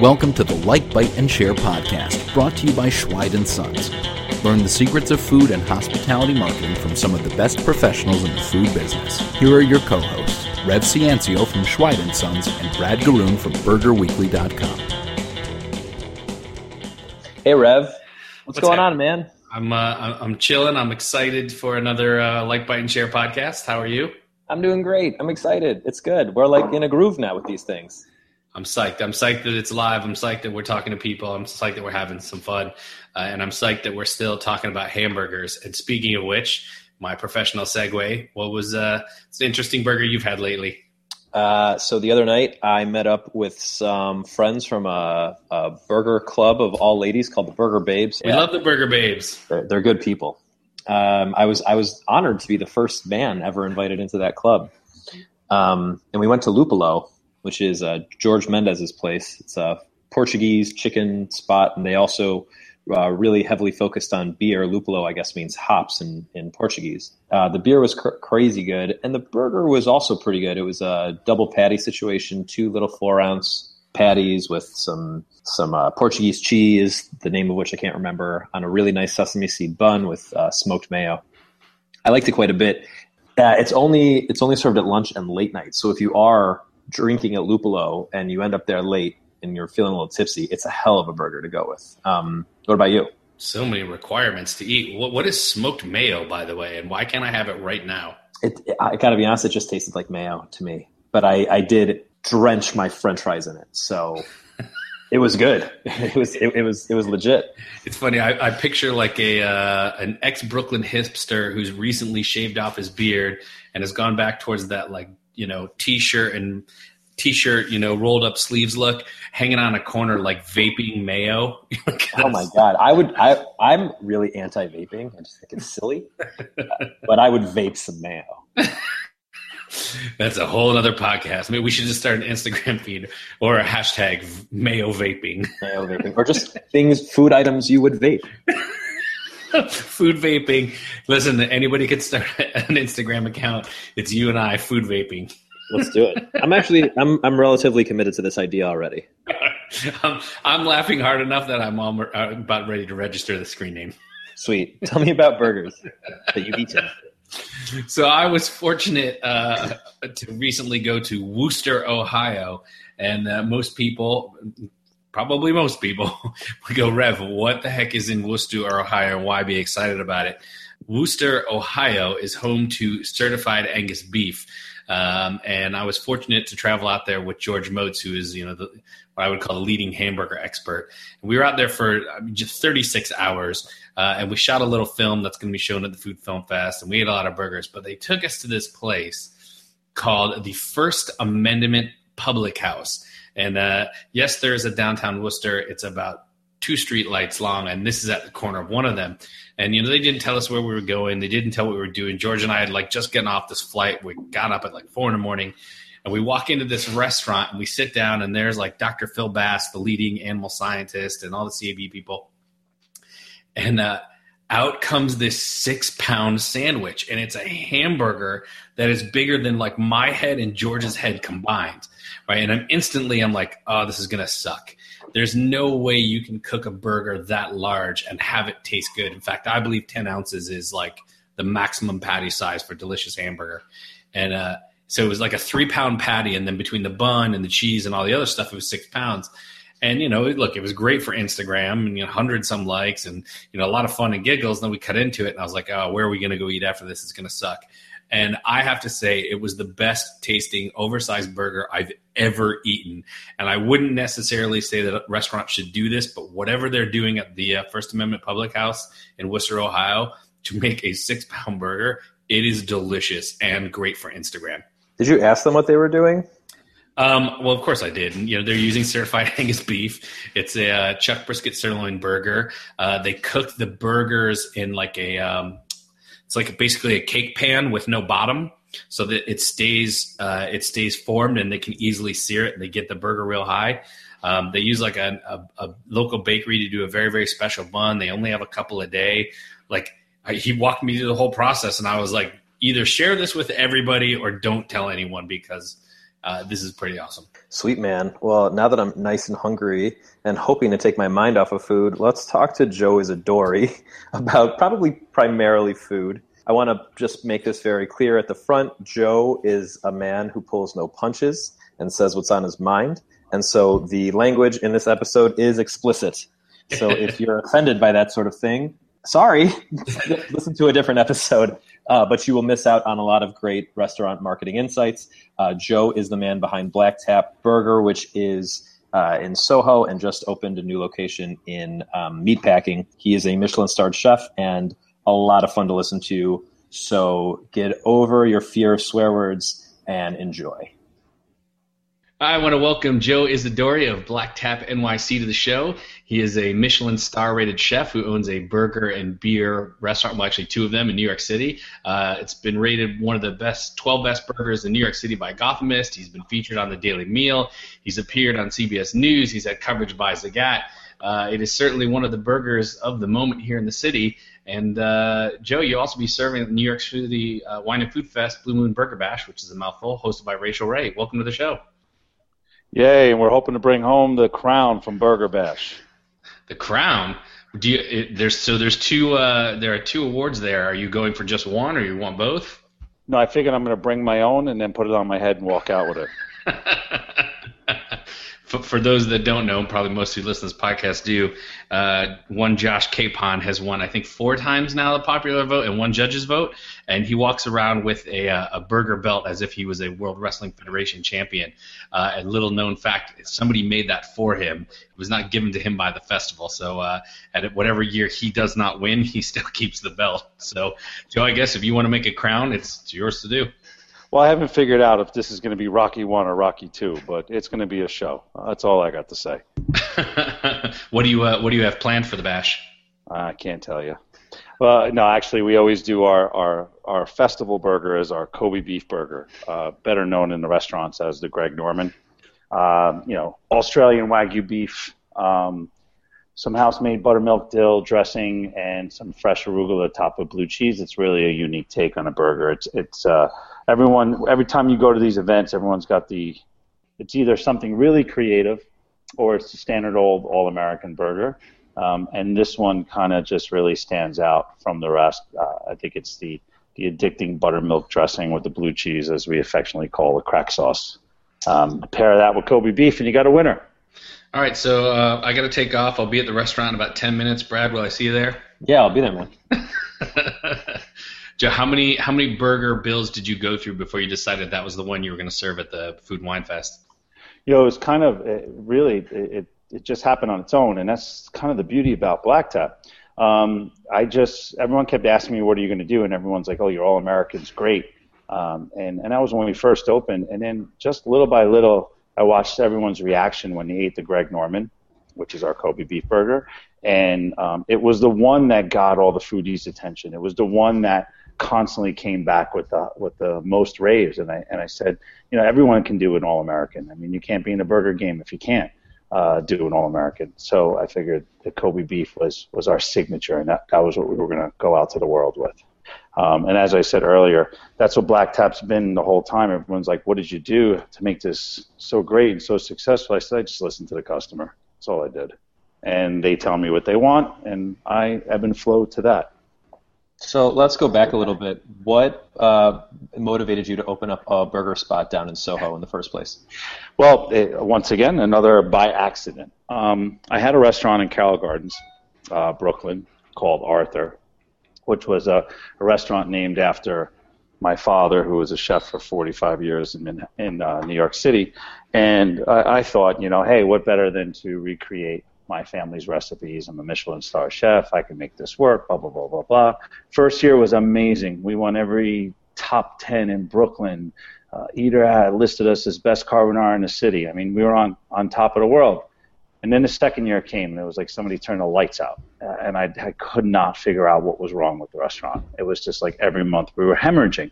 Welcome to the Like, Bite, and Share podcast, brought to you by Schweid & Sons. Learn the secrets of food and hospitality marketing from some of the best professionals in the food business. Here are your co-hosts, Rev Ciancio from Schweid & Sons and Brad Garoon from BurgerWeekly.com. Hey, Rev. What's, What's going hap- on, man? I'm uh, I'm chilling. I'm excited for another uh, like, bite, and share podcast. How are you? I'm doing great. I'm excited. It's good. We're like in a groove now with these things. I'm psyched. I'm psyched that it's live. I'm psyched that we're talking to people. I'm psyched that we're having some fun, uh, and I'm psyched that we're still talking about hamburgers. And speaking of which, my professional segue. What was uh, it's an interesting burger you've had lately? Uh, so the other night, I met up with some friends from a, a burger club of all ladies called the Burger Babes. We love the Burger Babes. They're, they're good people. Um, I was I was honored to be the first man ever invited into that club. Um, and we went to Lupulo, which is uh, George Mendes's place. It's a Portuguese chicken spot, and they also uh, really heavily focused on beer. Lupulo, I guess, means hops in, in Portuguese. Uh, the beer was cr- crazy good, and the burger was also pretty good. It was a double patty situation, two little four ounce patties with some some uh, Portuguese cheese, the name of which I can't remember, on a really nice sesame seed bun with uh, smoked mayo. I liked it quite a bit. Uh, it's only it's only served at lunch and late night. So if you are drinking at Lupulo and you end up there late and you're feeling a little tipsy, it's a hell of a burger to go with. Um, what about you? So many requirements to eat. What what is smoked mayo, by the way, and why can't I have it right now? It, I gotta be honest, it just tasted like mayo to me. But I, I did drench my French fries in it, so it was good. It was it, it was it was legit. It's funny. I, I picture like a uh, an ex Brooklyn hipster who's recently shaved off his beard and has gone back towards that like you know t-shirt and t-shirt you know rolled up sleeves look, hanging on a corner like vaping mayo. Oh my god, I would I I'm really anti vaping. I just think it's silly, but I would vape some mayo. That's a whole other podcast. Maybe we should just start an Instagram feed or a hashtag mayo vaping. Mayo vaping, or just things, food items you would vape. food vaping. Listen, anybody could start an Instagram account. It's you and I, food vaping. Let's do it. I'm actually I'm I'm relatively committed to this idea already. I'm, I'm laughing hard enough that I'm all, uh, about ready to register the screen name. Sweet. Tell me about burgers that you've eaten. So I was fortunate uh, to recently go to Wooster, Ohio, and uh, most people, probably most people, would go, Rev, what the heck is in Wooster, Ohio, and why be excited about it? Wooster, Ohio is home to certified Angus beef. Um, and I was fortunate to travel out there with George Motz who is, you know, the, what I would call the leading hamburger expert. And we were out there for just 36 hours, uh, and we shot a little film that's going to be shown at the Food Film Fest, and we ate a lot of burgers. But they took us to this place called the First Amendment Public House. And uh, yes, there is a downtown Wooster. It's about two street lights long, and this is at the corner of one of them. And you know, they didn't tell us where we were going. They didn't tell what we were doing. George and I had like just getting off this flight. We got up at like four in the morning, and we walk into this restaurant and we sit down, and there's like Dr. Phil Bass, the leading animal scientist, and all the CAB people. And uh, out comes this six pound sandwich, and it's a hamburger that is bigger than like my head and George's head combined. Right. And I'm instantly, I'm like, oh, this is to suck. There's no way you can cook a burger that large and have it taste good. In fact, I believe 10 ounces is like the maximum patty size for delicious hamburger. And uh, so it was like a three pound patty, and then between the bun and the cheese and all the other stuff, it was six pounds. And you know, look, it was great for Instagram, and you know, hundred some likes, and you know, a lot of fun and giggles. And then we cut into it, and I was like, "Oh, where are we going to go eat after this? It's going to suck." And I have to say, it was the best tasting oversized burger I've ever eaten. And I wouldn't necessarily say that restaurants should do this, but whatever they're doing at the uh, First Amendment Public House in Wooster, Ohio, to make a six pound burger, it is delicious and great for Instagram. Did you ask them what they were doing? Um, well, of course I did. You know, they're using certified Angus beef. It's a uh, Chuck brisket sirloin burger. Uh, they cook the burgers in like a, um, it's like basically a cake pan with no bottom, so that it stays, uh, it stays formed, and they can easily sear it, and they get the burger real high. Um, they use like a, a, a, local bakery to do a very very special bun. They only have a couple a day. Like I, he walked me through the whole process, and I was like, either share this with everybody or don't tell anyone because uh, this is pretty awesome. Sweet man. Well, now that I'm nice and hungry and hoping to take my mind off of food, let's talk to Joe Isidori about probably primarily food. I want to just make this very clear at the front. Joe is a man who pulls no punches and says what's on his mind. And so the language in this episode is explicit. So if you're offended by that sort of thing, sorry, listen to a different episode. Uh, but you will miss out on a lot of great restaurant marketing insights. Uh, Joe is the man behind Black Tap Burger, which is uh, in Soho and just opened a new location in um, Meatpacking. He is a Michelin starred chef and a lot of fun to listen to. So get over your fear of swear words and enjoy. I want to welcome Joe Isidori of Black Tap NYC to the show. He is a Michelin star rated chef who owns a burger and beer restaurant, well, actually, two of them in New York City. Uh, it's been rated one of the best 12 best burgers in New York City by Gothamist. He's been featured on the Daily Meal. He's appeared on CBS News. He's had coverage by Zagat. Uh, it is certainly one of the burgers of the moment here in the city. And uh, Joe, you'll also be serving at the New York City uh, Wine and Food Fest Blue Moon Burger Bash, which is a mouthful, hosted by Rachael Ray. Welcome to the show. Yay! And we're hoping to bring home the crown from Burger Bash. The crown. Do you? It, there's so there's two. Uh, there are two awards there. Are you going for just one, or you want both? No, I figured I'm going to bring my own and then put it on my head and walk out with it. for, for those that don't know, probably most who listen to this podcast do. Uh, one Josh Capon has won, I think, four times now the popular vote and one judge's vote, and he walks around with a, uh, a burger belt as if he was a World Wrestling Federation champion. Uh, a little known fact: somebody made that for him. It was not given to him by the festival. So, uh, at whatever year he does not win, he still keeps the belt. So, Joe, I guess if you want to make a crown, it's yours to do. Well, I haven't figured out if this is going to be Rocky One or Rocky Two, but it's going to be a show. That's all I got to say. what do you uh, What do you have planned for the bash? I can't tell you. Well, no, actually, we always do our our, our festival burger as our Kobe beef burger, uh, better known in the restaurants as the Greg Norman. Um, you know, Australian Wagyu beef, um, some house-made buttermilk dill dressing, and some fresh arugula topped with blue cheese. It's really a unique take on a burger. It's it's uh, everyone every time you go to these events, everyone's got the it's either something really creative or it's the standard old all American burger. Um, and this one kind of just really stands out from the rest. Uh, I think it's the the addicting buttermilk dressing with the blue cheese, as we affectionately call the crack sauce. Um, pair that with Kobe beef, and you got a winner. All right, so uh, I got to take off. I'll be at the restaurant in about ten minutes. Brad, will I see you there? Yeah, I'll be there, man. How many how many burger bills did you go through before you decided that was the one you were going to serve at the Food and Wine Fest? You know, it was kind of it really it, it just happened on its own, and that's kind of the beauty about Black Tap. Um, I just everyone kept asking me, "What are you going to do?" And everyone's like, "Oh, you're all Americans, great." Um, and and that was when we first opened, and then just little by little, I watched everyone's reaction when they ate the Greg Norman, which is our Kobe beef burger, and um, it was the one that got all the foodies' attention. It was the one that constantly came back with the with the most raves, and I and I said, you know, everyone can do an All American. I mean, you can't be in a burger game if you can't uh, do an All American. So I figured the Kobe beef was was our signature, and that that was what we were going to go out to the world with. Um, and as I said earlier, that's what Black Tap's been the whole time. Everyone's like, "What did you do to make this so great and so successful?" I said, "I just listened to the customer. That's all I did." And they tell me what they want, and I ebb and flow to that. So let's go back a little bit. What uh, motivated you to open up a burger spot down in Soho in the first place? Well, it, once again, another by accident. Um, I had a restaurant in Carroll Gardens, uh, Brooklyn, called Arthur, which was a, a, restaurant named after my father, who was a chef for 45 years in, in uh, New York City. And I, I thought, you know, hey, what better than to recreate my family's recipes. I'm a Michelin star chef. I can make this work, blah, blah, blah, blah, blah. First year was amazing. We won every top 10 in Brooklyn. Uh, Eater had listed us as best carbonara in the city. I mean, we were on, on top of the world. And then the second year came, and it was like somebody turned the lights out, uh, and I, I could not figure out what was wrong with the restaurant. It was just like every month we were hemorrhaging.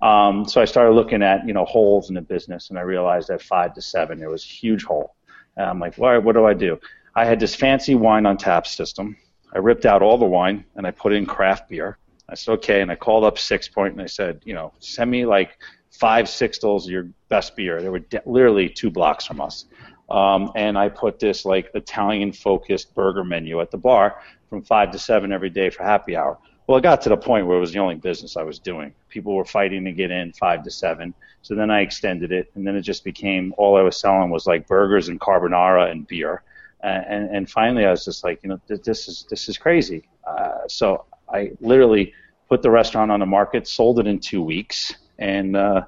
Um, so I started looking at you know holes in the business, and I realized at five to seven there was a huge hole. And I'm like, well, what do I do? I had this fancy wine on tap system. I ripped out all the wine and I put in craft beer. I said, okay, and I called up Sixpoint and I said, you know, send me like five sixtels of your best beer. They were de- literally two blocks from us. Um, and I put this like Italian focused burger menu at the bar from five to seven every day for happy hour. Well, it got to the point where it was the only business I was doing. People were fighting to get in five to seven. So then I extended it, and then it just became all I was selling was like burgers and carbonara and beer. And, and, finally, I was just like, you know, this is this is crazy. Uh, so I literally put the restaurant on the market, sold it in two weeks, and uh,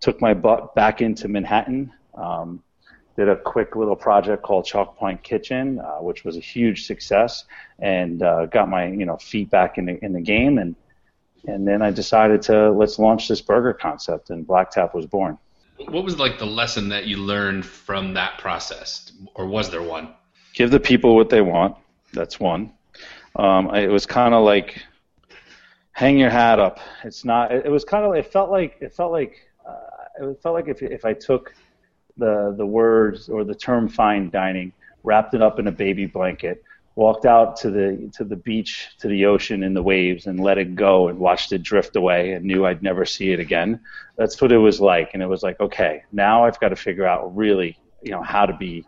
took my butt back into Manhattan. Um, did a quick little project called Chalk Point Kitchen, uh, which was a huge success, and uh, got my you know feet back in the in the game, and and then I decided to let's launch this burger concept, and Black Tap was born. What was like the lesson that you learned from that process, or was there one? Give the people what they want. That's one. Um, it was kind of like hang your hat up. It's not. It, it was kind of. It felt like. It felt like. Uh, it felt like if if I took the the words or the term fine dining, wrapped it up in a baby blanket, walked out to the to the beach, to the ocean in the waves, and let it go and watched it drift away, and knew I'd never see it again. That's what it was like, and it was like, okay, now I've got to figure out really, you know, how to be,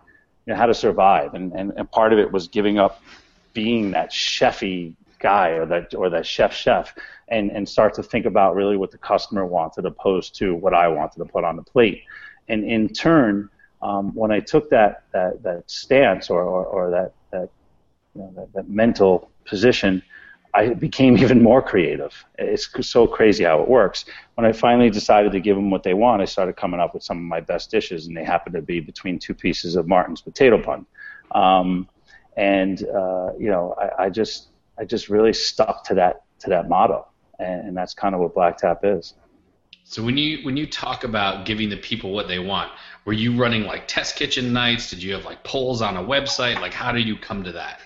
you know, how to survive, and and, and part of it was giving up being that chefy guy or that or that chef chef and and start to think about really what the customer wanted opposed to what I wanted to put on the plate. And in turn, um, when I took that that, that stance or, or, or that that, you know, that that mental position, I became even more creative. It's so crazy how it works. When I finally decided to give them what they want, I started coming up with some of my best dishes, and they happened to be between two pieces of Martin's potato bun. Um, and uh, you know, I, I, just I just really stuck to that to that motto, and, and that's kind of what Black Tap is. So when you when you talk about giving the people what they want, were you running like test kitchen nights? Did you have like polls on a website? Like how did you come to that?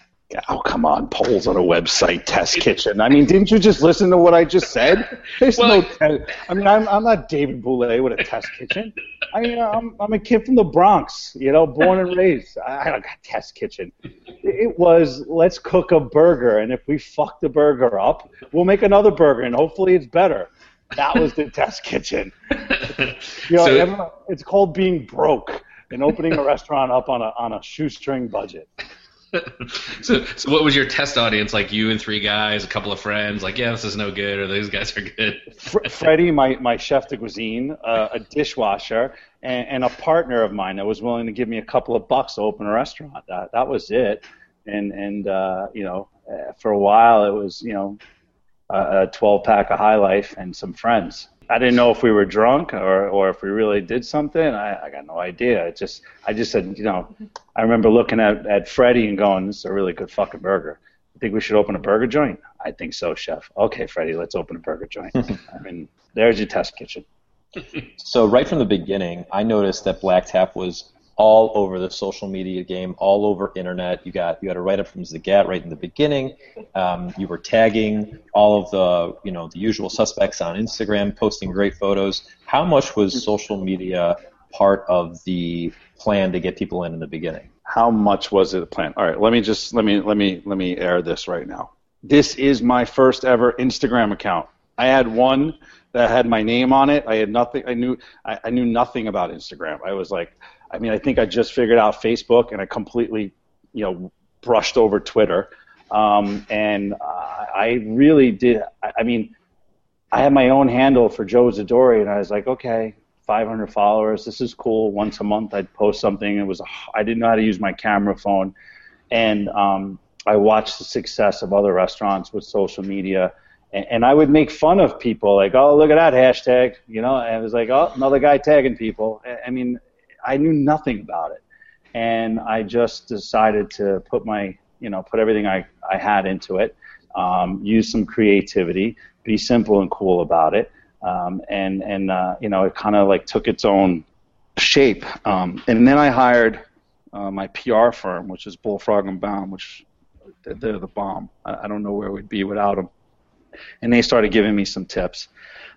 Oh come on, polls on a website, test kitchen. I mean, didn't you just listen to what I just said? There's well, no. Te- I mean, I'm I'm not David Bouley with a test kitchen. I mean, I'm I'm a kid from the Bronx, you know, born and raised. I don't got test kitchen. It was let's cook a burger, and if we fuck the burger up, we'll make another burger, and hopefully it's better. That was the test kitchen. You know, so, it's called being broke and opening a restaurant up on a on a shoestring budget. so, so what was your test audience like? You and three guys, a couple of friends, like, yeah, this is no good, or these guys are good. Freddie, my my chef de cuisine, uh, a dishwasher, and, and a partner of mine that was willing to give me a couple of bucks to open a restaurant. That that was it. And and uh, you know, uh, for a while it was you know a 12 pack of High Life and some friends. I didn't know if we were drunk or, or if we really did something. I, I got no idea. It just I just said, you know, I remember looking at, at Freddie and going, this is a really good fucking burger. I think we should open a burger joint? I think so, chef. Okay, Freddie, let's open a burger joint. I mean, there's your test kitchen. so right from the beginning, I noticed that Black Tap was all over the social media game, all over internet. You got you got a write up from Zagat right in the beginning. Um, you were tagging all of the you know the usual suspects on Instagram, posting great photos. How much was social media part of the plan to get people in in the beginning? How much was it a plan? All right, let me just let me let me let me air this right now. This is my first ever Instagram account. I had one that had my name on it. I had nothing. I knew I, I knew nothing about Instagram. I was like, I mean, I think I just figured out Facebook, and I completely, you know, brushed over Twitter. Um, and I really did. I, I mean, I had my own handle for Joe Isidori, and I was like, okay, 500 followers. This is cool. Once a month, I'd post something. It was I didn't know how to use my camera phone, and um, I watched the success of other restaurants with social media, and, and, I would make fun of people like, oh, look at that hashtag, you know. And it was like, oh, another guy tagging people. I, I mean, I knew nothing about it, and I just decided to put my you know put everything I, I had into it, um, use some creativity, be simple and cool about it, um, and and uh, you know it kind of like took its own shape. Um, and then I hired uh, my PR firm, which is Bullfrog and Baum, which they're the bomb. I don't know where we'd be without them. And they started giving me some tips.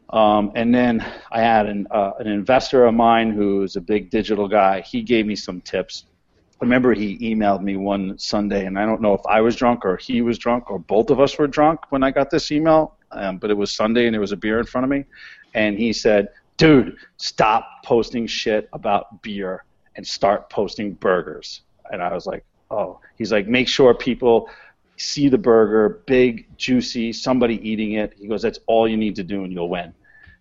Um, and then I had an, uh, an investor of mine who's a big digital guy. He gave me some tips. I remember he emailed me one Sunday, and I don't know if I was drunk or he was drunk or both of us were drunk when I got this email, um, but it was Sunday and there was a beer in front of me. And he said, dude, stop posting shit about beer and start posting burgers. And I was like, oh. He's like, make sure people see the burger, big, juicy, somebody eating it. He goes, that's all you need to do and you'll win.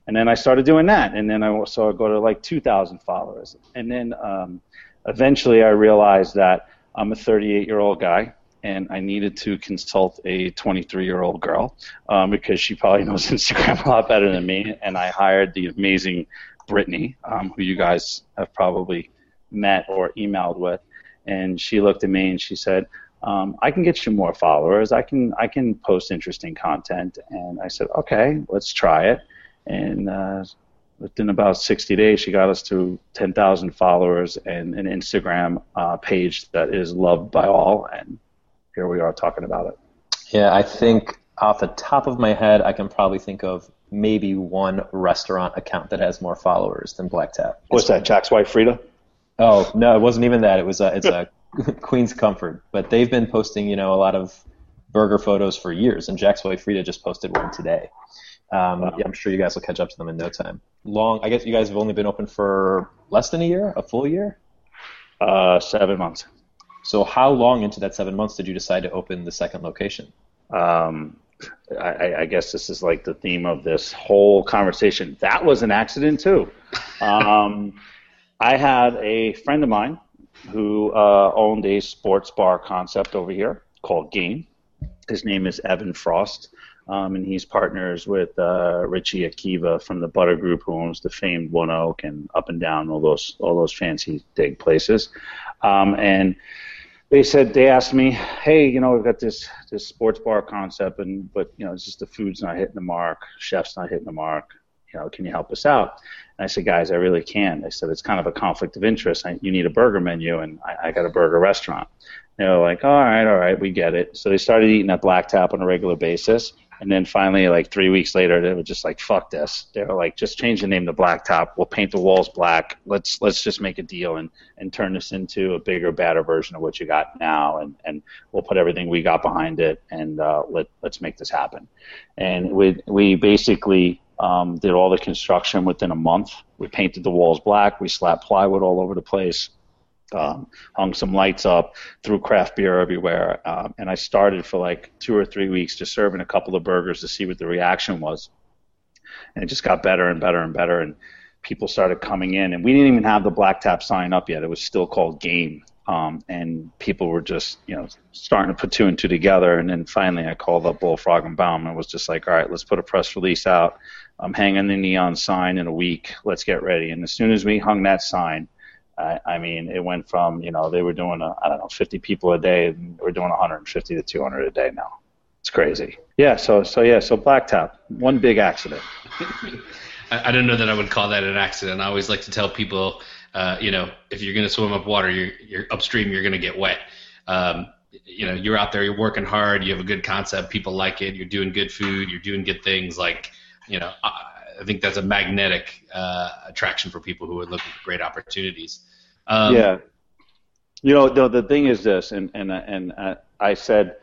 And then I started doing that, and then I also go to like 2,000 followers. And then um, eventually I realized that I'm a 38 year old guy and I needed to consult a 23 year old girl um, because she probably knows Instagram a lot better than me. And I hired the amazing Brittany, um, who you guys have probably met or emailed with. And she looked at me and she said, um, I can get you more followers. I can I can post interesting content. And I said, okay, let's try it. And uh, within about 60 days, she got us to 10,000 followers and an Instagram uh, page that is loved by all. And here we are talking about it. Yeah, I think off the top of my head, I can probably think of maybe one restaurant account that has more followers than Black Tap. What's that? Jack's wife Freda. Oh no, it wasn't even that. It was a, it's a Queen's Comfort, but they've been posting you know a lot of burger photos for years, and Jack's wife Freda just posted one today. Um, wow. yeah, I'm sure you guys will catch up to them in no time. Long, I guess you guys have only been open for less than a year, a full year. Uh, seven months. So how long into that seven months did you decide to open the second location? Um, I, I, guess this is like the theme of this whole conversation. That was an accident too. Um, I had a friend of mine who uh, owned a sports bar concept over here called Game. His name is Evan Frost, um, and he's partners with uh, Richie Akiva from the Butter Group, who owns the famed One Oak and Up and Down, all those all those fancy dig places. Um, and they said they asked me, hey, you know, we've got this this sports bar concept, and but you know, it's just the food's not hitting the mark, chef's not hitting the mark. You know, can you help us out? And I said, guys, I really can. They said it's kind of a conflict of interest. I, you need a burger menu, and I, I got a burger restaurant. They were like, all right, all right, we get it. So they started eating at Black Tap on a regular basis. And then finally, like three weeks later, they were just like, "Fuck this!" They were like, "Just change the name to Black Tap. We'll paint the walls black. Let's let's just make a deal and and turn this into a bigger, badder version of what you got now, and and we'll put everything we got behind it, and uh, let let's make this happen." And we we basically um, did all the construction within a month. We painted the walls black. We slapped plywood all over the place. Um, hung some lights up, threw craft beer everywhere, um, and I started for like two or three weeks just serving a couple of burgers to see what the reaction was, and it just got better and better and better, and people started coming in, and we didn't even have the black tap sign up yet; it was still called Game, um, and people were just you know starting to put two and two together, and then finally I called up Bullfrog and Baum and was just like, all right, let's put a press release out. I'm hanging the neon sign in a week. Let's get ready. And as soon as we hung that sign, I, I mean, it went from you know they were doing I don't know 50 people a day, and we're doing 150 to 200 a day now. It's crazy. Yeah. So so yeah. So Black Tap, one big accident. I, I don't know that I would call that an accident. I always like to tell people, uh, you know, if you're going to swim up water, you're, you're upstream, you're going to get wet. Um, you know, you're out there, you're working hard, you have a good concept, people like it, you're doing good food, you're doing good things. Like, you know, I think that's a magnetic uh, attraction for people who are looking for great opportunities. Um, yeah. You know, the, the thing is this, and and and uh, I said,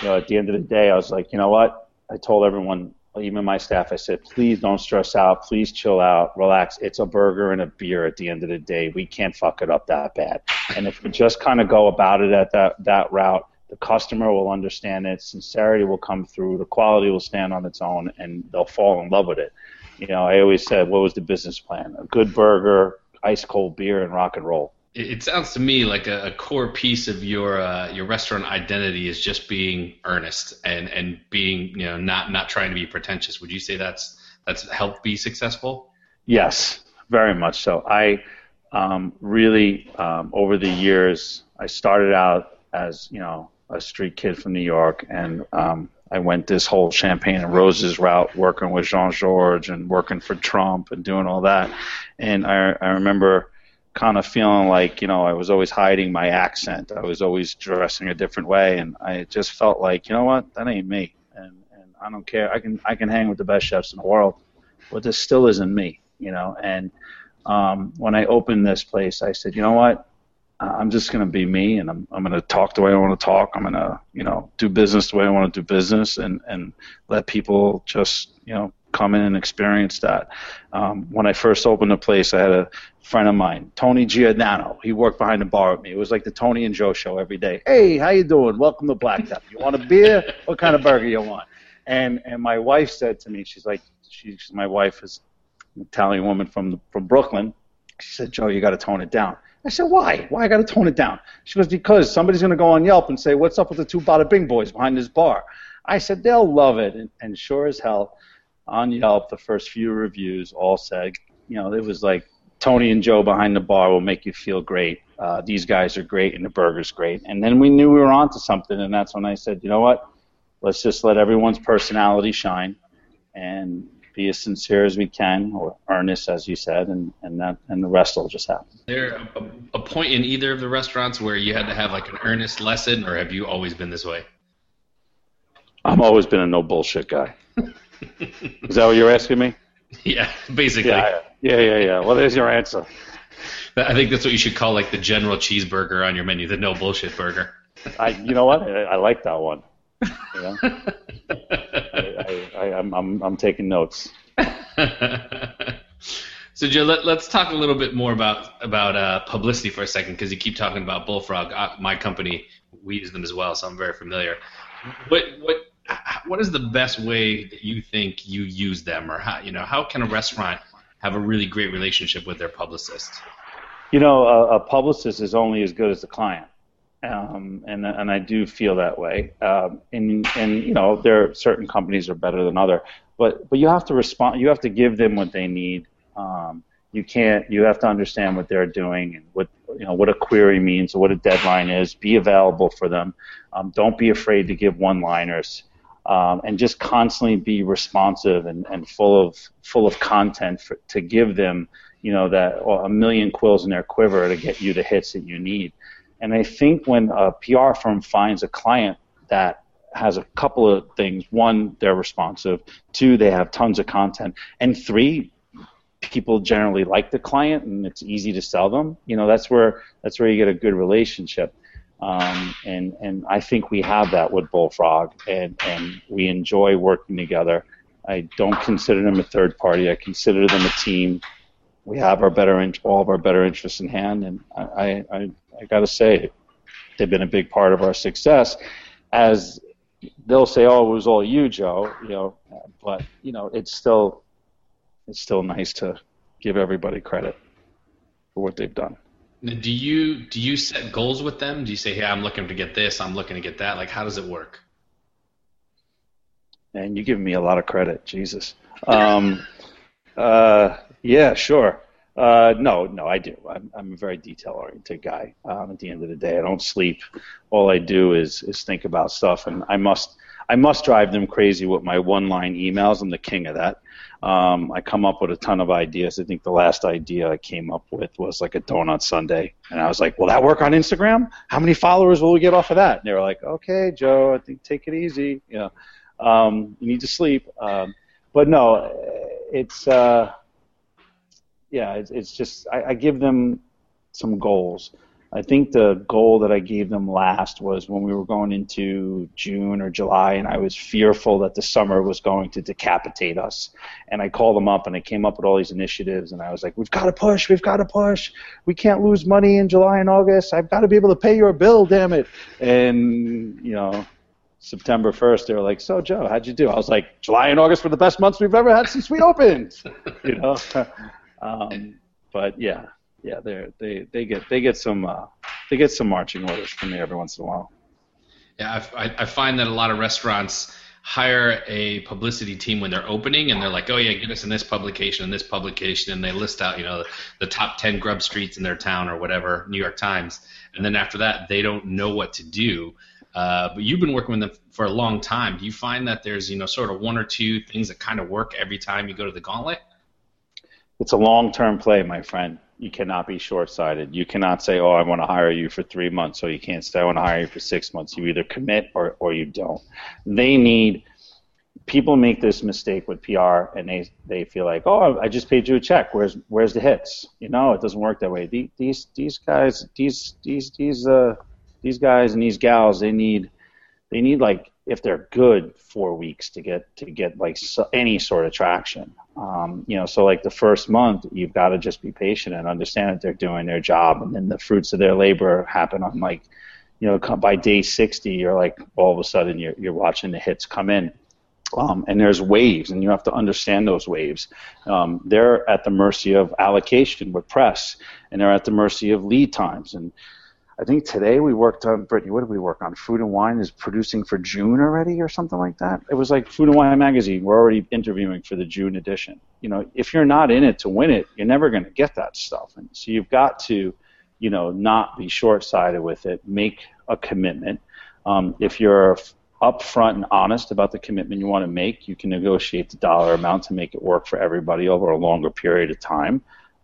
you know, at the end of the day, I was like, you know what? I told everyone, even my staff, I said, please don't stress out, please chill out, relax. It's a burger and a beer at the end of the day. We can't fuck it up that bad. And if we just kind of go about it at that that route, the customer will understand it, sincerity will come through, the quality will stand on its own, and they'll fall in love with it. You know, I always said, what was the business plan? A good burger, ice cold beer, and rock and roll. It sounds to me like a, a core piece of your uh, your restaurant identity is just being earnest and, and being you know not not trying to be pretentious. Would you say that's that's helped be successful? Yes, very much so. I um, really um, over the years I started out as you know a street kid from New York, and um, I went this whole champagne and roses route, working with Jean-Georges and working for Trump and doing all that. And I, I remember kind of feeling like you know I was always hiding my accent. I was always dressing a different way, and I just felt like you know what, that ain't me. And and I don't care. I can I can hang with the best chefs in the world, but this still isn't me. You know. And um, when I opened this place, I said, you know what, I'm just going to be me, and I'm I'm going to talk the way I want to talk. I'm going to you know do business the way I want to do business, and and let people just you know come in and experience that. Um, when I first opened the place, I had a friend of mine, Tony Giordano. He worked behind the bar with me. It was like the Tony and Joe show every day. Hey, how you doing? Welcome to Black Tap. You want a beer? What kind of burger you want? And and my wife said to me, she's like, she's my wife is an Italian woman from from Brooklyn. She said, Joe, you got to tone it down. I said, why? Why I got to tone it down? She goes, because somebody's going to go on Yelp and say, what's up with the two Bada Bing boys behind this bar? I said, they'll love it. And, and sure as hell, on Yelp, the first few reviews all said, you know, it was like Tony and Joe behind the bar will make you feel great. Uh, these guys are great, and the burger's great. And then we knew we were onto something, and that's when I said, you know what? Let's just let everyone's personality shine, and be as sincere as we can, or earnest, as you said, and, and that and the rest will just happen. Is there a, a point in either of the restaurants where you had to have like an earnest lesson, or have you always been this way? I've always been a no bullshit guy. Is that what you're asking me? Yeah, basically. Yeah, yeah, yeah, yeah. Well, there's your answer. I think that's what you should call like the general cheeseburger on your menu, the no bullshit burger. I, you know what? I, I like that one. You know? I, I, I'm, I'm, I'm taking notes. so Joe, let, us talk a little bit more about about uh, publicity for a second, because you keep talking about Bullfrog. Uh, my company, we use them as well, so I'm very familiar. What what what is the best way that you think you use them, or how you know how can a restaurant have a really great relationship with their publicist? You know, a, a publicist is only as good as the client um, and and I do feel that way. Um, and and you know, there are certain companies are better than other, but but you have to respond. You have to give them what they need. Um, you can't. You have to understand what they're doing and what you know what a query means, what a deadline is. Be available for them. Um, don't be afraid to give one-liners. Um, and just constantly be responsive and, and full of full of content for, to give them, you know, that well, a million quills in their quiver to get you the hits that you need. And I think when a PR firm finds a client that has a couple of things one, they're responsive, two, they have tons of content, and three, people generally like the client and it's easy to sell them. You know, that's where that's where you get a good relationship. Um, and and I think we have that with Bullfrog, and and we enjoy working together. I don't consider them a third party. I consider them a team. We have our better in, all of our better interests in hand, and I, I I got to say, they've been a big part of our success. As they'll say, "Oh, it was all you, Joe," you know, but you know, it's still it's still nice to give everybody credit for what they've done. Do you do you set goals with them? Do you say, "Hey, I'm looking to get this. I'm looking to get that." Like, how does it work? And you give me a lot of credit, Jesus. Um, uh, yeah, sure. Uh, no, no, I do. I'm, I'm a very detail-oriented guy. Um, at the end of the day, I don't sleep. All I do is is think about stuff, and I must I must drive them crazy with my one-line emails. I'm the king of that. Um, I come up with a ton of ideas. I think the last idea I came up with was like a donut sundae, and I was like, "Will that work on Instagram? How many followers will we get off of that?" And they were like, "Okay, Joe, I think take it easy. You know, um, you need to sleep." Um, but no, it's. Uh, yeah, it's, it's just I, I give them some goals. I think the goal that I gave them last was when we were going into June or July, and I was fearful that the summer was going to decapitate us. And I called them up and I came up with all these initiatives, and I was like, We've got to push, we've got to push. We can't lose money in July and August. I've got to be able to pay your bill, damn it. And, you know, September 1st, they were like, So, Joe, how'd you do? I was like, July and August were the best months we've ever had since we opened. you know? Um, but yeah, yeah, they they they get they get some uh, they get some marching orders from me every once in a while. Yeah, I, I find that a lot of restaurants hire a publicity team when they're opening and they're like, oh yeah, get us in this publication and this publication, and they list out you know the top ten grub streets in their town or whatever, New York Times, and then after that they don't know what to do. Uh, but you've been working with them for a long time. Do you find that there's you know sort of one or two things that kind of work every time you go to the gauntlet? It's a long-term play, my friend. You cannot be short-sighted. You cannot say, "Oh, I want to hire you for three months," or you can't say, "I want to hire you for six months." You either commit or or you don't. They need. People make this mistake with PR, and they they feel like, "Oh, I just paid you a check. Where's where's the hits?" You know, it doesn't work that way. These these guys, these these these uh these guys and these gals, they need they need like if they're good, four weeks to get to get like so, any sort of traction. Um, you know, so like the first month, you've got to just be patient and understand that they're doing their job, and then the fruits of their labor happen on like, you know, by day 60, you're like all of a sudden you're you're watching the hits come in. Um, and there's waves, and you have to understand those waves. Um, they're at the mercy of allocation with press, and they're at the mercy of lead times. And I think today we worked on Brittany. What did we work on? Food and Wine is producing for June already, or something like that. It was like Food and Wine magazine. We're already interviewing for the June edition. You know, if you're not in it to win it, you're never going to get that stuff. And so you've got to, you know, not be short-sighted with it. Make a commitment. Um, if you're upfront and honest about the commitment you want to make, you can negotiate the dollar amount to make it work for everybody over a longer period of time.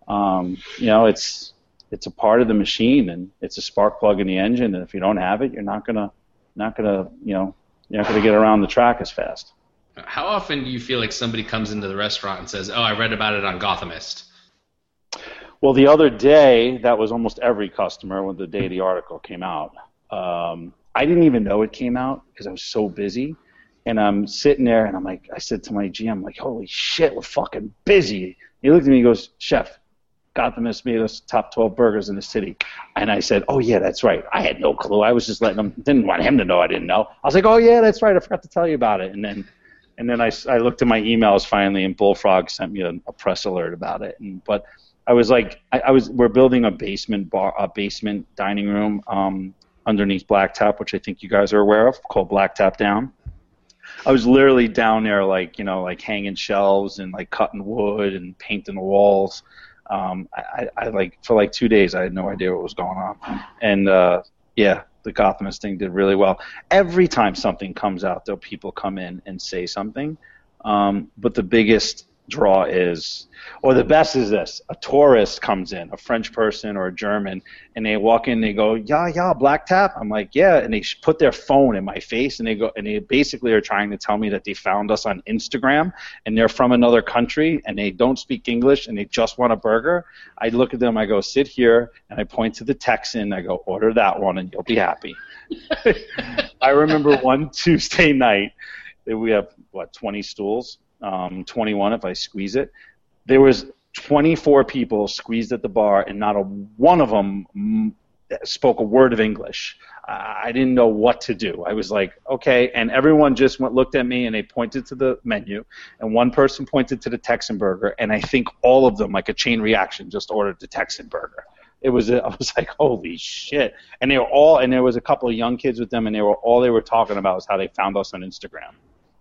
Um, you know, it's it's a part of the machine and it's a spark plug in the engine. And if you don't have it, you're not gonna not gonna you know you're not gonna get around the track as fast. How often do you feel like somebody comes into the restaurant and says, "Oh, I read about it on Gothamist"? Well, the other day, that was almost every customer when the day the article came out. Um, I didn't even know it came out because I was so busy. And I'm sitting there and I'm like, I said to my GM, like, holy shit, we're fucking busy. He looked at me and goes, Chef, Gothamist made us top 12 burgers in the city. And I said, oh, yeah, that's right. I had no clue. I was just letting him, didn't want him to know I didn't know. I was like, oh, yeah, that's right. I forgot to tell you about it. And then and then I, I looked at my emails finally, and Bullfrog sent me a, a press alert about it. And but I was like, I, I, was we're building a basement bar, a basement dining room um, underneath Black Tap, which I think you guys are aware of, called Black Tap Down. I was literally down there, like you know, like hanging shelves and like cutting wood and painting the walls um, I, I like for like two days I had no idea what was going on, and uh, yeah, the Gothamist thing did really well. Every time something comes out, though, people come in and say something. Um, but the biggest draw is, or the best is this: a tourist comes in, a French person or a German, and they walk in, and they go, "Yeah, yeah, Black Tap." I'm like, "Yeah," and they put their phone in my face, and they go, and they basically are trying to tell me that they found us on Instagram, and they're from another country, and they don't speak English, and they just want a burger. I look at them, I go, "Sit here," and I point to the Texan, I go, "Order that one, and you'll be happy." I remember one Tuesday night that we have what 20 stools um, 21 if I squeeze it. There was 24 people squeezed at the bar, and not a one of them spoke a word of English. I didn't know what to do. I was like, okay, and everyone just went looked at me and they pointed to the menu, and one person pointed to the Texan burger, and I think all of them, like a chain reaction, just ordered the Texan burger. It was I was like, holy shit! And they were all, and there was a couple of young kids with them, and they were all they were talking about was how they found us on Instagram.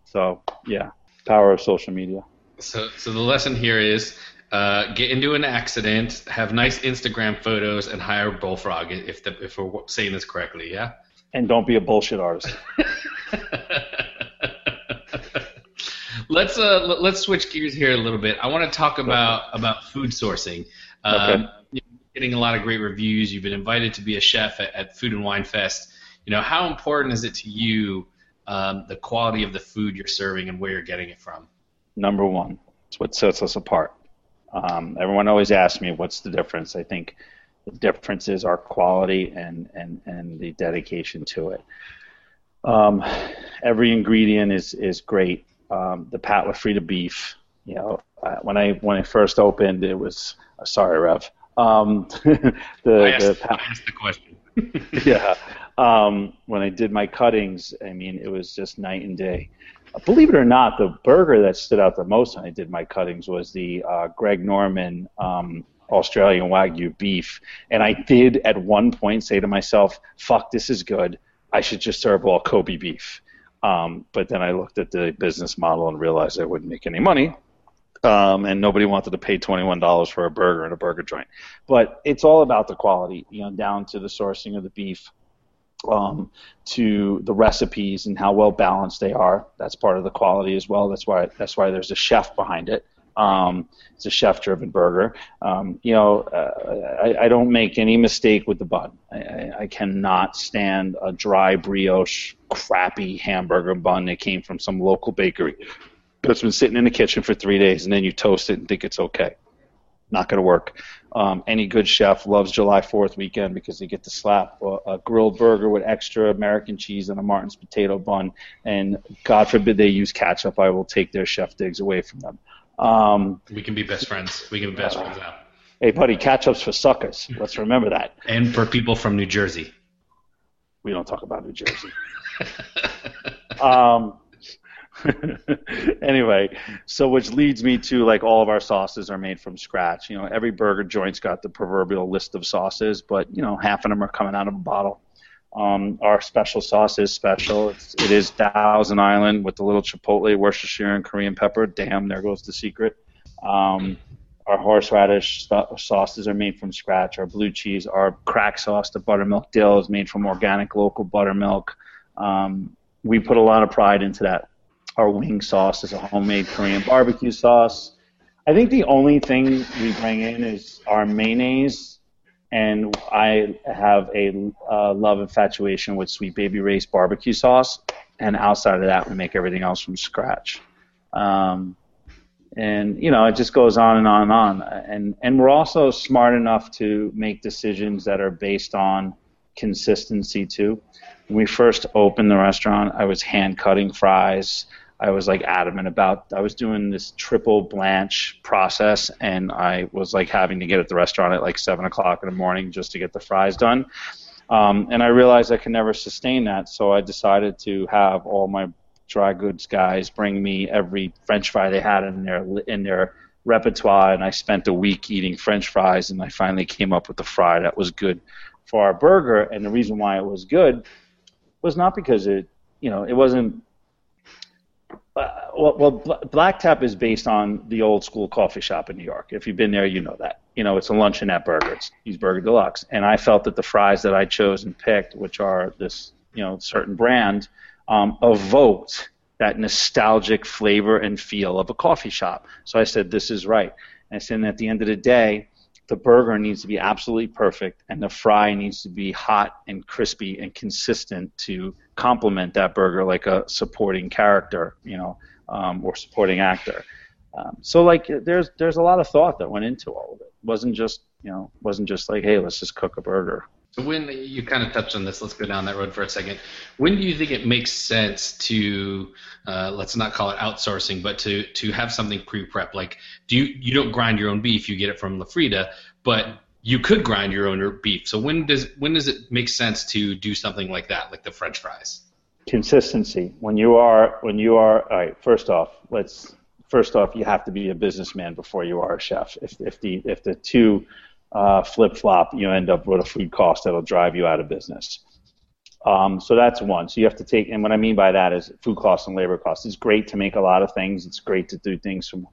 So yeah, Power of social media. So, so the lesson here is uh, get into an accident, have nice Instagram photos, and hire Bullfrog if the, if we're saying this correctly. Yeah. And don't be a bullshit artist. let's uh let's switch gears here a little bit. I want to talk about about food sourcing. Um, okay. You're getting a lot of great reviews. You've been invited to be a chef at, at Food and Wine Fest. You know, how important is it to you um, the quality of the food you're serving and where you're getting it from? Number one, it's what sets us apart. Um, everyone always asks me, what's the difference? I think the difference is our quality and, and, and the dedication to it. Um, every ingredient is, is great. Um, the Pat LaFrieda beef, you know, uh, when I when I first opened, it was uh, sorry, Rev. Um, the, I asked, the, I asked the question. yeah, um, when I did my cuttings, I mean, it was just night and day. Believe it or not, the burger that stood out the most when I did my cuttings was the uh, Greg Norman um, Australian Wagyu beef. And I did at one point say to myself, fuck, this is good. I should just serve all Kobe beef. Um, but then I looked at the business model and realized I wouldn't make any money. Um, and nobody wanted to pay $21 for a burger in a burger joint. But it's all about the quality, you know, down to the sourcing of the beef, um, to the recipes and how well balanced they are. That's part of the quality as well. That's why that's why there's a chef behind it. Um, it's a chef-driven burger. Um, you know, uh, I, I, don't make any mistake with the bun. I, I, cannot stand a dry brioche, crappy hamburger bun that came from some local bakery that's been sitting in the kitchen for three days, and then you toast it and think it's okay. Not going to work. Um, any good chef loves July 4th weekend because they get to slap a, a, grilled burger with extra American cheese and a Martin's potato bun. And God forbid they use ketchup, I will take their chef digs away from them. Um, we can be best friends. We can be best uh, friends now. Hey, buddy, ketchup's for suckers. Let's remember that. And for people from New Jersey. We don't talk about New Jersey. um, anyway, so which leads me to like all of our sauces are made from scratch. You know, every burger joint's got the proverbial list of sauces, but you know, half of them are coming out of a bottle. Um, our special sauce is special. It's, it is Thousand Island with the little chipotle, Worcestershire, and Korean pepper. Damn, there goes the secret. Um, our horseradish sauces are made from scratch. Our blue cheese, our crack sauce, the buttermilk dill is made from organic local buttermilk. Um, we put a lot of pride into that our wing sauce is a homemade Korean barbecue sauce. I think the only thing we bring in is our mayonnaise, and I have a uh, love infatuation with Sweet Baby Ray's barbecue sauce. And outside of that, we make everything else from scratch. Um, and you know, it just goes on and on and on. And and we're also smart enough to make decisions that are based on consistency too. When we first opened the restaurant, I was hand cutting fries. I was like adamant about. I was doing this triple blanch process, and I was like having to get at the restaurant at like seven o'clock in the morning just to get the fries done. Um, and I realized I could never sustain that, so I decided to have all my dry goods guys bring me every French fry they had in their in their repertoire, and I spent a week eating French fries, and I finally came up with a fry that was good for our burger. And the reason why it was good was not because it, you know, it wasn't uh, well, well, Black Tap is based on the old school coffee shop in New York. If you've been there, you know that. You know, it's a luncheonette burger. It's Cheeseburger Deluxe. And I felt that the fries that I chose and picked, which are this, you know, certain brand, um, evoked that nostalgic flavor and feel of a coffee shop. So I said, this is right. And I said, and at the end of the day, the burger needs to be absolutely perfect, and the fry needs to be hot and crispy and consistent to complement that burger like a supporting character, you know, um, or supporting actor. Um, so like there's there's a lot of thought that went into all of it. wasn't just you know wasn't just like hey let's just cook a burger. So when you kind of touched on this, let's go down that road for a second. When do you think it makes sense to uh, let's not call it outsourcing, but to to have something pre-prep? Like, do you you don't grind your own beef, you get it from LaFrieda, but you could grind your own beef. So when does when does it make sense to do something like that, like the French fries? Consistency. When you are when you are all right. First off, let's first off you have to be a businessman before you are a chef. If if the if the two uh, flip flop, you end up with a food cost that'll drive you out of business. Um, so that's one. So you have to take, and what I mean by that is food costs and labor costs. It's great to make a lot of things. It's great to do things from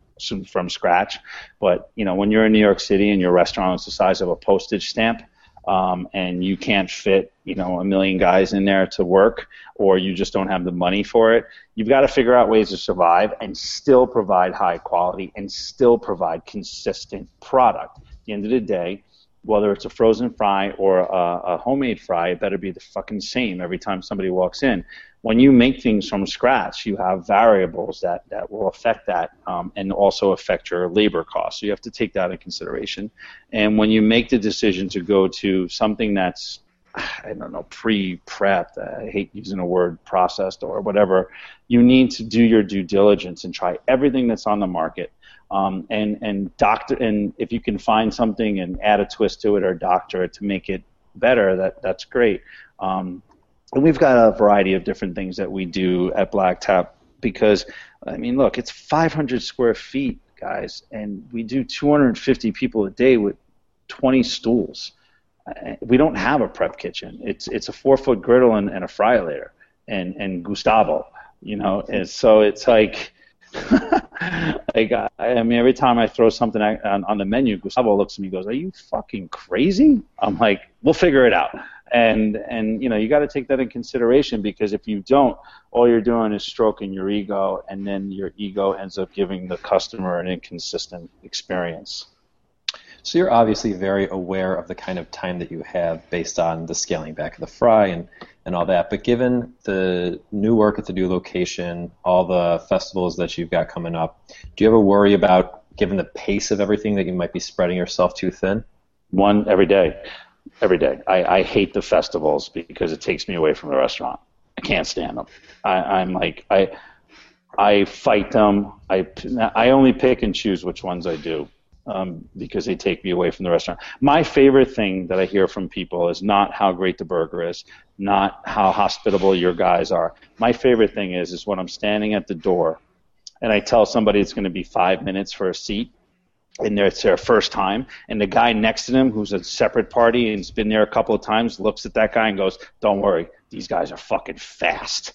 from scratch, but you know when you're in New York City and your restaurant is the size of a postage stamp, um, and you can't fit you know a million guys in there to work, or you just don't have the money for it, you've got to figure out ways to survive and still provide high quality and still provide consistent product At the end of the day, whether it's a frozen fry or a, a homemade fry, it better be the fucking same every time somebody walks in. When you make things from scratch, you have variables that, that will affect that um, and also affect your labor costs. So you have to take that into consideration. And when you make the decision to go to something that's I don't know, pre-prepped. I hate using a word processed or whatever. You need to do your due diligence and try everything that's on the market um, and and doctor and if you can find something and add a twist to it or doctor it to make it better, that that's great. Um, and we've got a variety of different things that we do at Black Tap because I mean, look, it's 500 square feet, guys, and we do 250 people a day with 20 stools. Uh, we don't have a prep kitchen. It's it's a four foot griddle and, and a fryolator and and Gustavo, you know, and so it's like like I, I mean, every time I throw something on, on the menu, Gustavo looks at me and goes, "Are you fucking crazy?" I'm like, "We'll figure it out." And and you know, you got to take that in consideration because if you don't, all you're doing is stroking your ego, and then your ego ends up giving the customer an inconsistent experience. So you're obviously very aware of the kind of time that you have based on the scaling back of the fry and, and all that. But given the new work at the new location, all the festivals that you've got coming up, do you ever worry about given the pace of everything, that you might be spreading yourself too thin? One every day, every day. I, I hate the festivals because it takes me away from the restaurant. I can't stand them. I, I'm like I I fight them. I I only pick and choose which ones I do um, because they take me away from the restaurant. My favorite thing that I hear from people is not how great the burger is, not how hospitable your guys are. My favorite thing is is when I'm standing at the door and I tell somebody it's going to be five minutes for a seat, and it's their first time, and the guy next to them, who's a separate party and has been there a couple of times, looks at that guy and goes, "Don't worry, these guys are fucking fast."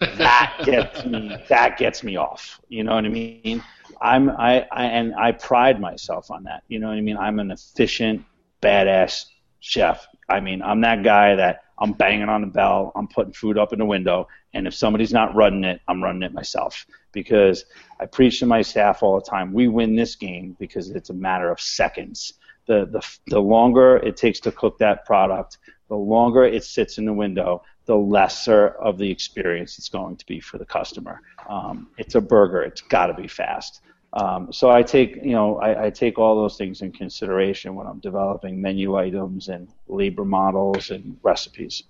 that gets me. That gets me off. You know what I mean? I'm I, I and I pride myself on that. You know what I mean? I'm an efficient, badass chef. I mean, I'm that guy that I'm banging on the bell, I'm putting food up in the window, and if somebody's not running it, I'm running it myself because I preach to my staff all the time. We win this game because it's a matter of seconds. The the the longer it takes to cook that product, the longer it sits in the window, the lesser of the experience it's going to be for the customer. Um, it's a burger; it's got to be fast. Um, so I take, you know, I, I, take all those things in consideration when I'm developing menu items and labor models and recipes.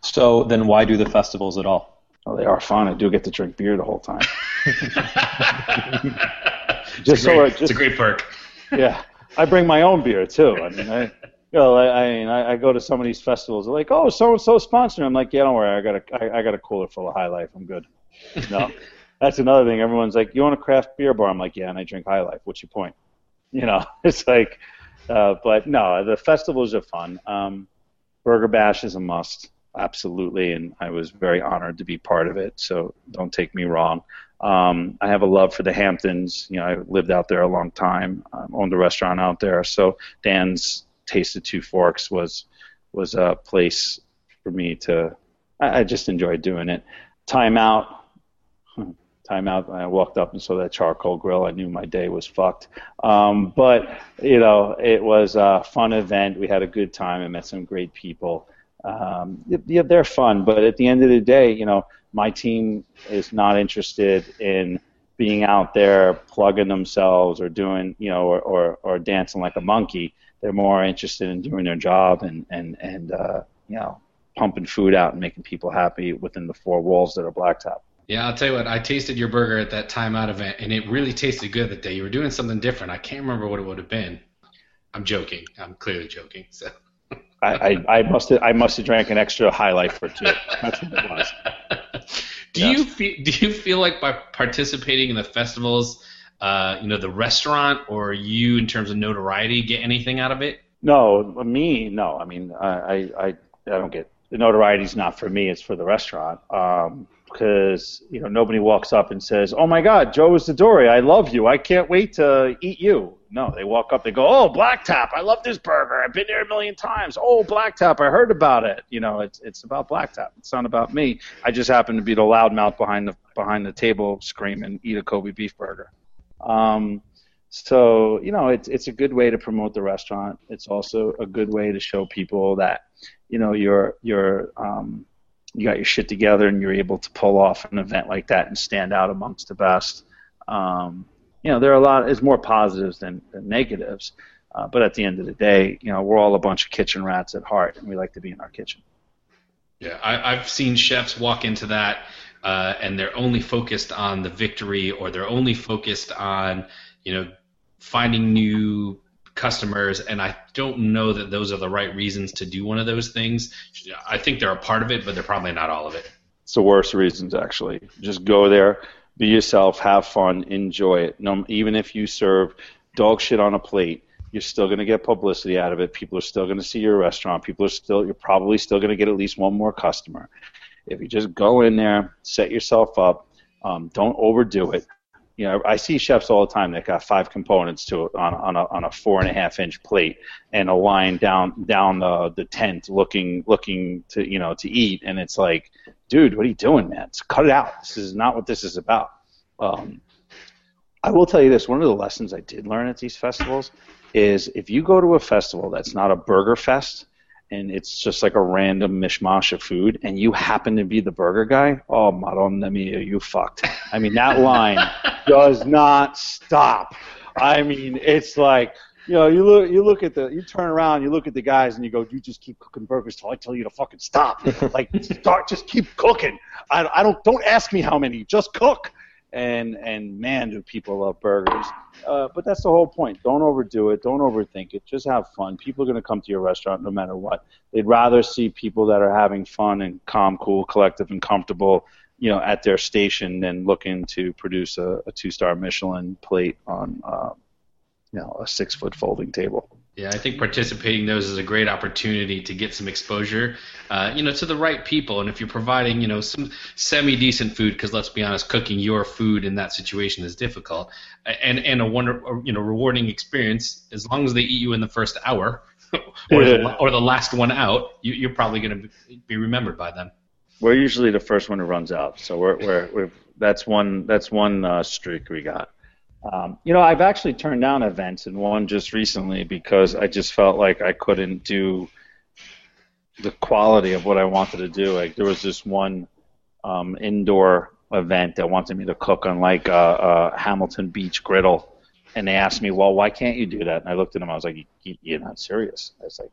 So then, why do the festivals at all? Oh, they are fun. I do get to drink beer the whole time. just it's so great, just, it's a great perk. yeah, I bring my own beer too. I mean, I, you know, I, I mean, I, I go to some of these festivals. They're like, "Oh, so and so sponsoring." I'm like, "Yeah, don't worry. I got a, I, I got a cooler full of High Life. I'm good." No that's another thing. Everyone's like, "You want a craft beer bar?" I'm like, "Yeah," and I drink High Life. What's your point? You know, it's like, uh, but no, the festivals are fun. Um, Burger Bash is a must, absolutely, and I was very honored to be part of it. So don't take me wrong. Um, I have a love for the Hamptons. You know, I lived out there a long time, um, owned a restaurant out there. So Dan's Taste of Two Forks was was a place for me to. I, I just enjoyed doing it. Time Out timeout. I walked up and saw that charcoal grill. I knew my day was fucked. Um, but you know, it was a fun event. We had a good time. I met some great people. Um, yeah, they're fun, but at the end of the day, you know, my team is not interested in being out there plugging themselves or doing, you know, or, or, or dancing like a monkey. They're more interested in doing their job and and and uh, you know, pumping food out and making people happy within the four walls that are Black Tap. Yeah, I'll tell you what. I tasted your burger at that timeout event, and it really tasted good that day. You were doing something different. I can't remember what it would have been. I'm joking. I'm clearly joking. So. I, I, I must have I must have drank an extra High Life or two. That's what it was. do yeah. you feel Do you feel like by participating in the festivals, uh, you know, the restaurant or you, in terms of notoriety, get anything out of it? No, me, no. I mean, I I, I, I don't get the notoriety's not for me; it's for the restaurant. Um, because you know nobody walks up and says, "Oh my God, Joe Isidori, I love you. I can't wait to eat you." No, they walk up, they go, "Oh, Black Tap, I love this burger. I've been there a million times. Oh, Black Tap, I heard about it." You know, it's it's about Black Tap. It's not about me. I just happen to be the loudmouth behind the behind the table screaming, "Eat a Kobe beef burger." Um, so you know, it's it's a good way to promote the restaurant. It's also a good way to show people that you know you're you're um, you got your shit together and you're able to pull off an event like that and stand out amongst the best. Um, you know, there are a lot. There's more positives than, than negatives. Uh, but at the end of the day, you know, we're all a bunch of kitchen rats at heart, and we like to be in our kitchen. Yeah, I, I've seen chefs walk into that, uh, and they're only focused on the victory, or they're only focused on, you know, finding new customers, and I don't know that those are the right reasons to do one of those things. I think they're a part of it, but they're probably not all of it. It's the worst reasons, actually. Just go there, be yourself, have fun, enjoy it. No, even if you serve dog shit on a plate, you're still going to get publicity out of it. People are still going to see your restaurant. People are still, you're probably still going to get at least one more customer. If you just go in there, set yourself up, um, don't overdo it you know, I see chefs all the time that got five components to it on, on a on a four and a half inch plate and a line down down the the tent looking looking to you know to eat, and it's like, dude, what are you doing, man? Cut it out. This is not what this is about. Um, I will tell you this: one of the lessons I did learn at these festivals is if you go to a festival that's not a burger fest, and it's just like a random mishmash of food, and you happen to be the burger guy, oh, madonna mia, you fucked. I mean, that line does not stop. I mean, it's like you know, you look, you look at the, you turn around, you look at the guys, and you go, you just keep cooking burgers till I tell you to fucking stop. like, start, just keep cooking. I, I don't, don't ask me how many, just cook. And and man, do people love burgers. Uh, but that's the whole point. Don't overdo it. Don't overthink it. Just have fun. People are going to come to your restaurant no matter what. They'd rather see people that are having fun and calm, cool, collective, and comfortable you know, at their station than looking to produce a, a two-star Michelin plate on, uh, you know, a six-foot folding table. Yeah, I think participating in those is a great opportunity to get some exposure, uh, you know, to the right people. And if you're providing, you know, some semi-decent food, because let's be honest, cooking your food in that situation is difficult, and and a wonder, you know, rewarding experience. As long as they eat you in the first hour, or, the, or the last one out, you, you're probably going to be remembered by them. We're usually the first one who runs out, so we're we're, we're that's one that's one uh, streak we got. Um, you know, I've actually turned down events and one just recently because I just felt like I couldn't do the quality of what I wanted to do. Like there was this one um, indoor event that wanted me to cook on like a, a Hamilton Beach griddle, and they asked me, "Well, why can't you do that?" And I looked at them. I was like, "You're not serious." I was like,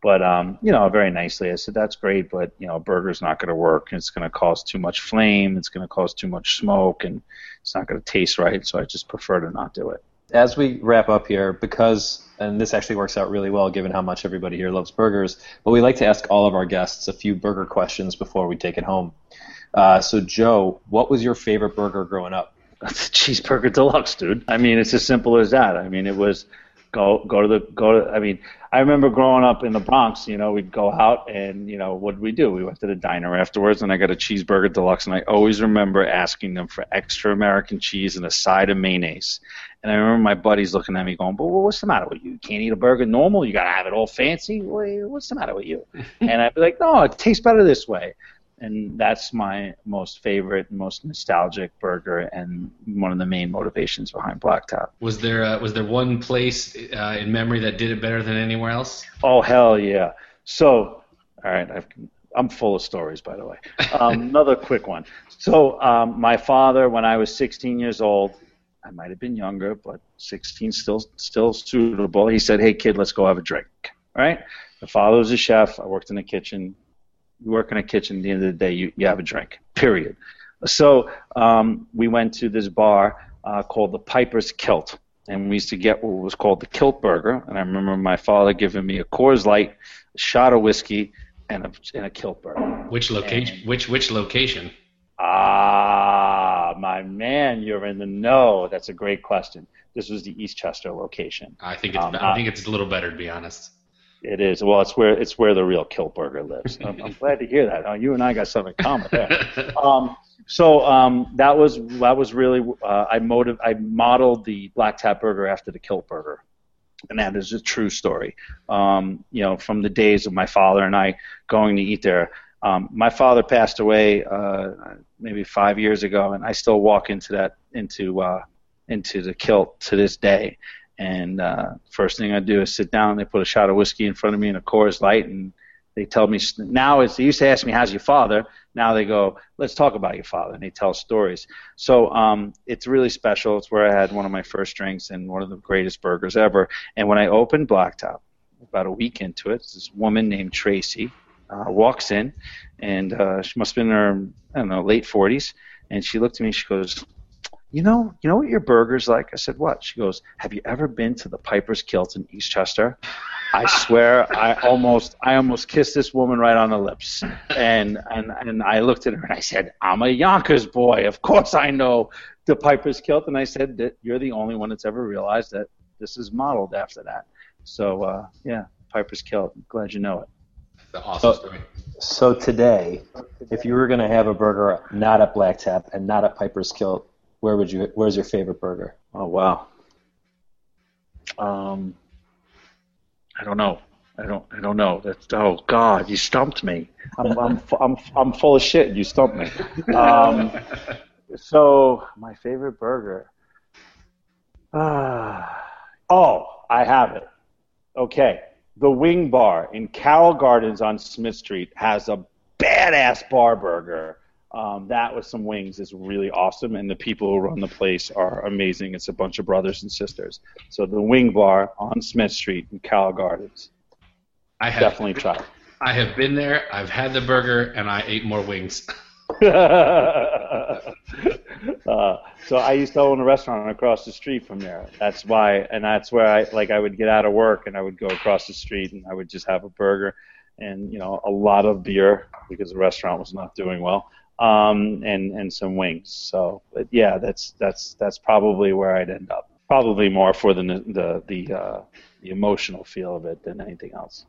but um, you know, very nicely, I said that's great, but you know, a burger's not going to work. It's going to cause too much flame. It's going to cause too much smoke, and it's not going to taste right. So I just prefer to not do it. As we wrap up here, because and this actually works out really well given how much everybody here loves burgers, but we like to ask all of our guests a few burger questions before we take it home. Uh, so, Joe, what was your favorite burger growing up? That's a cheeseburger deluxe, dude. I mean, it's as simple as that. I mean, it was go go to the go to. I mean, I remember growing up in the Bronx. You know, we'd go out and you know what did we do? We went to the diner afterwards, and I got a cheeseburger deluxe. And I always remember asking them for extra American cheese and a side of mayonnaise. And I remember my buddies looking at me going, "But what's the matter with you? You can't eat a burger normal. You got to have it all fancy. What's the matter with you?" and I'd be like, "No, it tastes better this way." And that's my most favorite, most nostalgic burger, and one of the main motivations behind Black Tap. Was there uh, was there one place uh, in memory that did it better than anywhere else? Oh hell yeah! So, all right, I've, I'm full of stories, by the way. Um, another quick one. So, um, my father, when I was 16 years old, I might have been younger, but 16 still still suitable. He said, "Hey kid, let's go have a drink." All right. My father was a chef. I worked in the kitchen you work in a kitchen. At the end of the day, you, you have a drink. Period. So um, we went to this bar uh, called the Piper's Kilt, and we used to get what was called the Kilt Burger. And I remember my father giving me a Coors Light, a shot of whiskey, and a, and a Kilt Burger. Which location? And, which which location? Ah, my man, you're in the know. That's a great question. This was the Eastchester location. I think it's um, I think it's a little better to be honest. It is. Well, it's where it's where the real Kiltburger lives. I'm, I'm glad to hear that. You and I got something in common there. Um, so um, that was that was really uh, I motiv- I modeled the Black Tap Burger after the Kiltburger, and that is a true story. Um, you know, from the days of my father and I going to eat there. Um, my father passed away uh, maybe five years ago, and I still walk into that into uh, into the kilt to this day. And uh, first thing I do is sit down. They put a shot of whiskey in front of me and a Coors Light, and they tell me now it's they used to ask me how's your father. Now they go let's talk about your father, and they tell stories. So um, it's really special. It's where I had one of my first drinks and one of the greatest burgers ever. And when I opened Black Tap, about a week into it, this woman named Tracy uh, walks in, and uh, she must have been in her I don't know late 40s, and she looked at me. She goes, you know, you know what your burger's like? I said, what? She goes, have you ever been to the Piper's Kilt in Eastchester? I swear, I almost, I almost kissed this woman right on the lips, and and and I looked at her and I said, I'm a Yonkers boy. Of course, I know the Piper's Kilt, and I said that you're the only one that's ever realized that this is modeled after that. So uh, yeah, Piper's Kilt. glad you know it. The awesome so, story. So today, if you were going to have a burger not at Black Tap and not at Piper's Kilt, where would you? Where's your favorite burger? Oh wow. Um, I don't know. I don't. I don't know. That's. Oh God, you stumped me. I'm. I'm. I'm. I'm full of shit. You stumped me. Um, so my favorite burger. Ah. oh, I have it. Okay. The Wing Bar in Carroll Gardens on Smith Street has a badass bar burger Um, that with some wings is really awesome, and the people who run the place are amazing. It's a bunch of brothers and sisters. So the Wing Bar on Smith Street in Cal Gardens. I have Definitely try. I have been there. I've had the burger, and I ate more wings. uh, so I used to own a restaurant across the street from there. That's why, and that's where I like I would get out of work and I would go across the street and I would just have a burger and you know a lot of beer because the restaurant was not doing well, um, and and some wings. So, yeah, that's that's that's probably where I'd end up. Probably more for the the the uh, the emotional feel of it than anything else.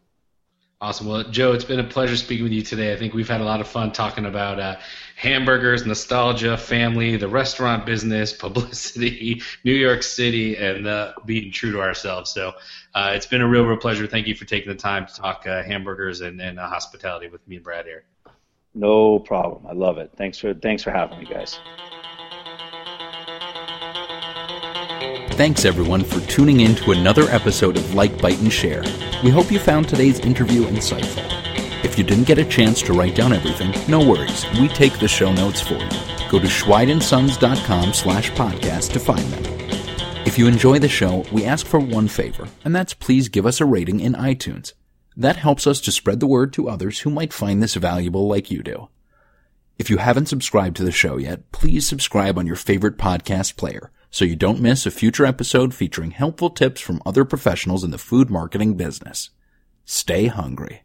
Awesome. Well, Joe, it's been a pleasure speaking with you today. I think we've had a lot of fun talking about uh, hamburgers, nostalgia, family, the restaurant business, publicity, New York City, and uh, being true to ourselves. So uh, it's been a real, real pleasure. Thank you for taking the time to talk uh, hamburgers and, and uh, hospitality with me and Brad here. No problem. I love it. Thanks for thanks for having me, guys. Thanks everyone for tuning in to another episode of Like, Bite, and Share. We hope you found today's interview insightful. If you didn't get a chance to write down everything, no worries. We take the show notes for you. Go to schweidandsons.com slash podcast to find them. If you enjoy the show, we ask for one favor, and that's please give us a rating in iTunes. That helps us to spread the word to others who might find this valuable like you do. If you haven't subscribed to the show yet, please subscribe on your favorite podcast player so you don't miss a future episode featuring helpful tips from other professionals in the food marketing business. Stay hungry.